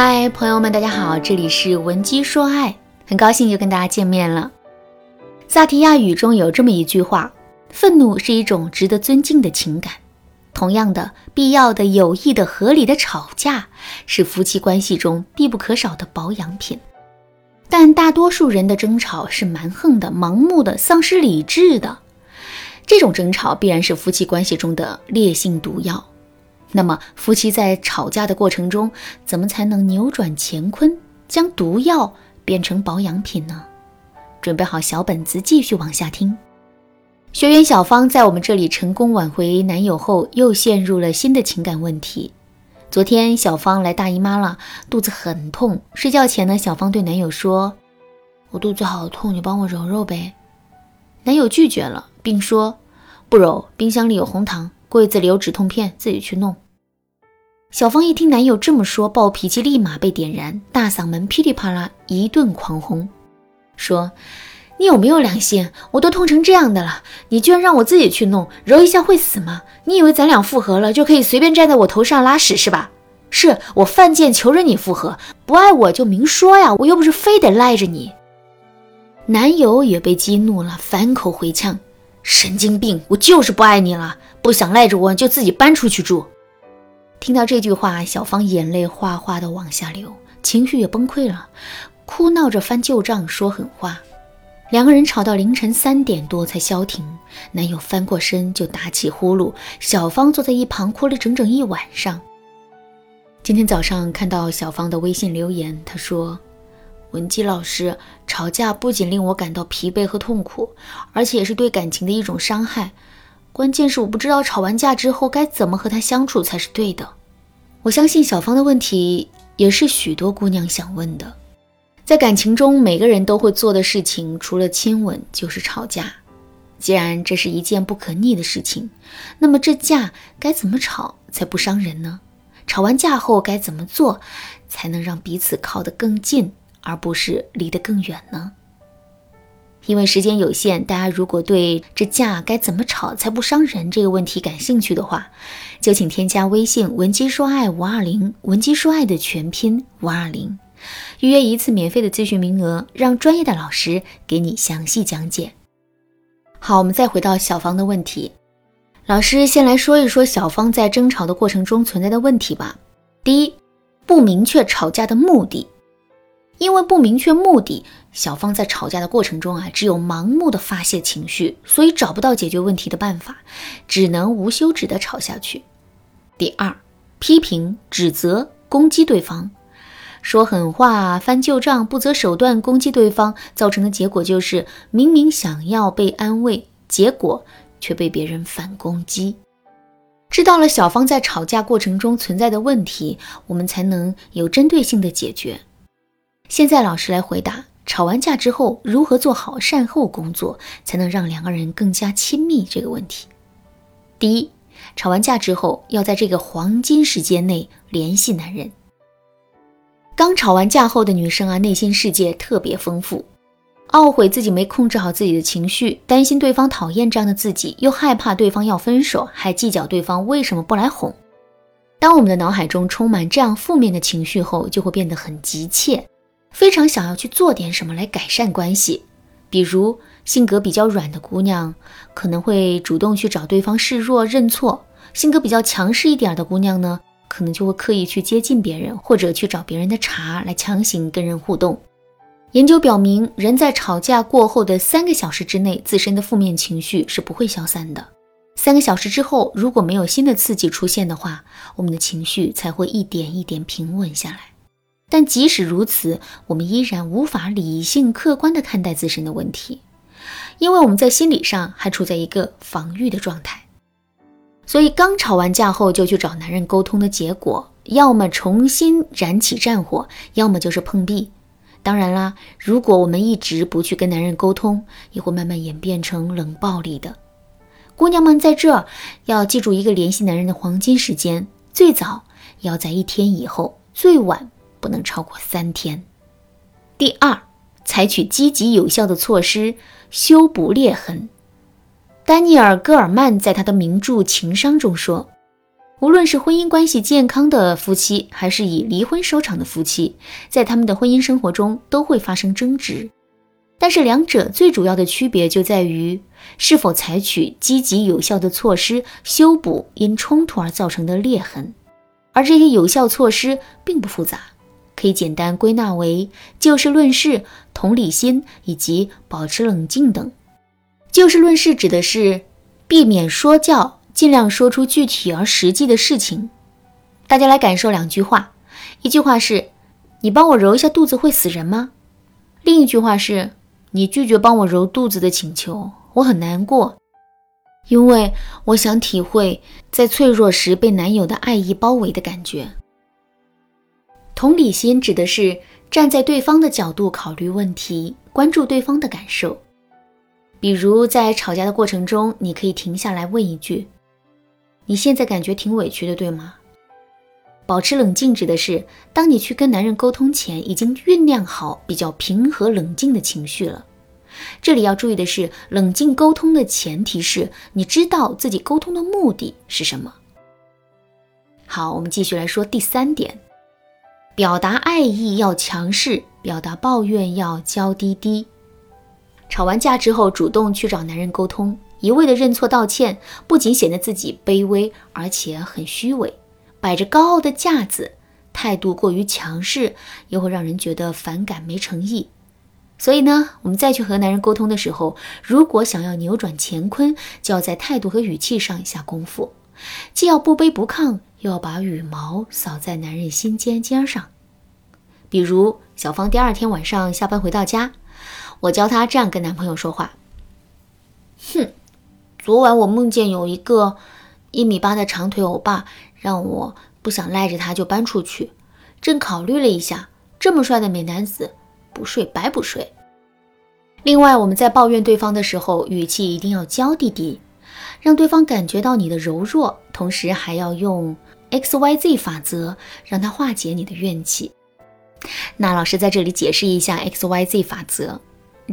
嗨，朋友们，大家好，这里是文姬说爱，很高兴又跟大家见面了。萨提亚语中有这么一句话：愤怒是一种值得尊敬的情感。同样的，必要的、有益的、合理的吵架是夫妻关系中必不可少的保养品。但大多数人的争吵是蛮横的、盲目的、丧失理智的，这种争吵必然是夫妻关系中的烈性毒药。那么，夫妻在吵架的过程中，怎么才能扭转乾坤，将毒药变成保养品呢？准备好小本子，继续往下听。学员小芳在我们这里成功挽回男友后，又陷入了新的情感问题。昨天，小芳来大姨妈了，肚子很痛。睡觉前呢，小芳对男友说：“我肚子好痛，你帮我揉揉呗。”男友拒绝了，并说：“不揉，冰箱里有红糖。”柜子里有止痛片，自己去弄。小芳一听男友这么说，暴脾气立马被点燃，大嗓门噼里啪啦一顿狂轰，说：“你有没有良心？我都痛成这样的了，你居然让我自己去弄，揉一下会死吗？你以为咱俩复合了就可以随便站在我头上拉屎是吧？是我犯贱求着你复合，不爱我就明说呀，我又不是非得赖着你。”男友也被激怒了，反口回呛。神经病！我就是不爱你了，不想赖着我就自己搬出去住。听到这句话，小芳眼泪哗哗的往下流，情绪也崩溃了，哭闹着翻旧账说狠话。两个人吵到凌晨三点多才消停。男友翻过身就打起呼噜，小芳坐在一旁哭了整整一晚上。今天早上看到小芳的微信留言，她说。文姬老师，吵架不仅令我感到疲惫和痛苦，而且也是对感情的一种伤害。关键是我不知道吵完架之后该怎么和他相处才是对的。我相信小芳的问题也是许多姑娘想问的。在感情中，每个人都会做的事情，除了亲吻就是吵架。既然这是一件不可逆的事情，那么这架该怎么吵才不伤人呢？吵完架后该怎么做才能让彼此靠得更近？而不是离得更远呢？因为时间有限，大家如果对这架该怎么吵才不伤人这个问题感兴趣的话，就请添加微信文姬说爱五二零，文姬说爱的全拼五二零，预约一次免费的咨询名额，让专业的老师给你详细讲解。好，我们再回到小芳的问题，老师先来说一说小芳在争吵的过程中存在的问题吧。第一，不明确吵架的目的。因为不明确目的，小芳在吵架的过程中啊，只有盲目的发泄情绪，所以找不到解决问题的办法，只能无休止的吵下去。第二，批评、指责、攻击对方，说狠话、翻旧账、不择手段攻击对方，造成的结果就是明明想要被安慰，结果却被别人反攻击。知道了小芳在吵架过程中存在的问题，我们才能有针对性的解决。现在老师来回答：吵完架之后如何做好善后工作，才能让两个人更加亲密这个问题。第一，吵完架之后要在这个黄金时间内联系男人。刚吵完架后的女生啊，内心世界特别丰富，懊悔自己没控制好自己的情绪，担心对方讨厌这样的自己，又害怕对方要分手，还计较对方为什么不来哄。当我们的脑海中充满这样负面的情绪后，就会变得很急切。非常想要去做点什么来改善关系，比如性格比较软的姑娘可能会主动去找对方示弱认错；性格比较强势一点的姑娘呢，可能就会刻意去接近别人，或者去找别人的茬来强行跟人互动。研究表明，人在吵架过后的三个小时之内，自身的负面情绪是不会消散的。三个小时之后，如果没有新的刺激出现的话，我们的情绪才会一点一点平稳下来。但即使如此，我们依然无法理性客观地看待自身的问题，因为我们在心理上还处在一个防御的状态。所以，刚吵完架后就去找男人沟通的结果，要么重新燃起战火，要么就是碰壁。当然啦，如果我们一直不去跟男人沟通，也会慢慢演变成冷暴力的。姑娘们在这儿要记住一个联系男人的黄金时间：最早要在一天以后，最晚。不能超过三天。第二，采取积极有效的措施修补裂痕。丹尼尔·戈尔曼在他的名著《情商》中说：“无论是婚姻关系健康的夫妻，还是以离婚收场的夫妻，在他们的婚姻生活中都会发生争执。但是两者最主要的区别就在于是否采取积极有效的措施修补因冲突而造成的裂痕，而这些有效措施并不复杂，可以简单归纳为就事论事、同理心以及保持冷静等。就事论事指的是避免说教，尽量说出具体而实际的事情。大家来感受两句话，一句话是“你帮我揉一下肚子会死人吗？”另一句话是。你拒绝帮我揉肚子的请求，我很难过，因为我想体会在脆弱时被男友的爱意包围的感觉。同理心指的是站在对方的角度考虑问题，关注对方的感受。比如在吵架的过程中，你可以停下来问一句：“你现在感觉挺委屈的，对吗？”保持冷静指的是，当你去跟男人沟通前，已经酝酿好比较平和冷静的情绪了。这里要注意的是，冷静沟通的前提是你知道自己沟通的目的是什么。好，我们继续来说第三点：表达爱意要强势，表达抱怨要娇滴滴。吵完架之后，主动去找男人沟通，一味的认错道歉，不仅显得自己卑微，而且很虚伪。摆着高傲的架子，态度过于强势，又会让人觉得反感、没诚意。所以呢，我们再去和男人沟通的时候，如果想要扭转乾坤，就要在态度和语气上下功夫，既要不卑不亢，要把羽毛扫在男人心尖尖上。比如小芳第二天晚上下班回到家，我教她这样跟男朋友说话：“哼，昨晚我梦见有一个一米八的长腿欧巴。”让我不想赖着他就搬出去，正考虑了一下，这么帅的美男子，不睡白不睡。另外，我们在抱怨对方的时候，语气一定要娇滴滴，让对方感觉到你的柔弱，同时还要用 X Y Z 法则，让它化解你的怨气。那老师在这里解释一下 X Y Z 法则，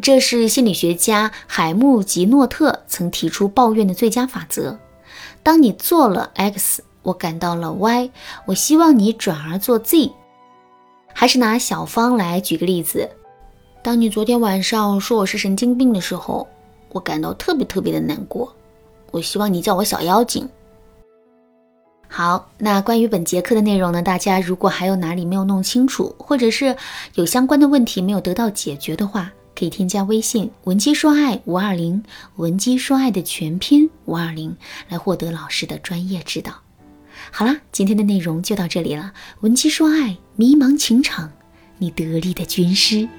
这是心理学家海姆吉诺特曾提出抱怨的最佳法则。当你做了 X。我感到了 Y，我希望你转而做 Z。还是拿小芳来举个例子，当你昨天晚上说我是神经病的时候，我感到特别特别的难过。我希望你叫我小妖精。好，那关于本节课的内容呢？大家如果还有哪里没有弄清楚，或者是有相关的问题没有得到解决的话，可以添加微信文姬说爱五二零，文姬说爱的全拼五二零，来获得老师的专业指导。好啦，今天的内容就到这里了。文姬说爱，迷茫情场，你得力的军师。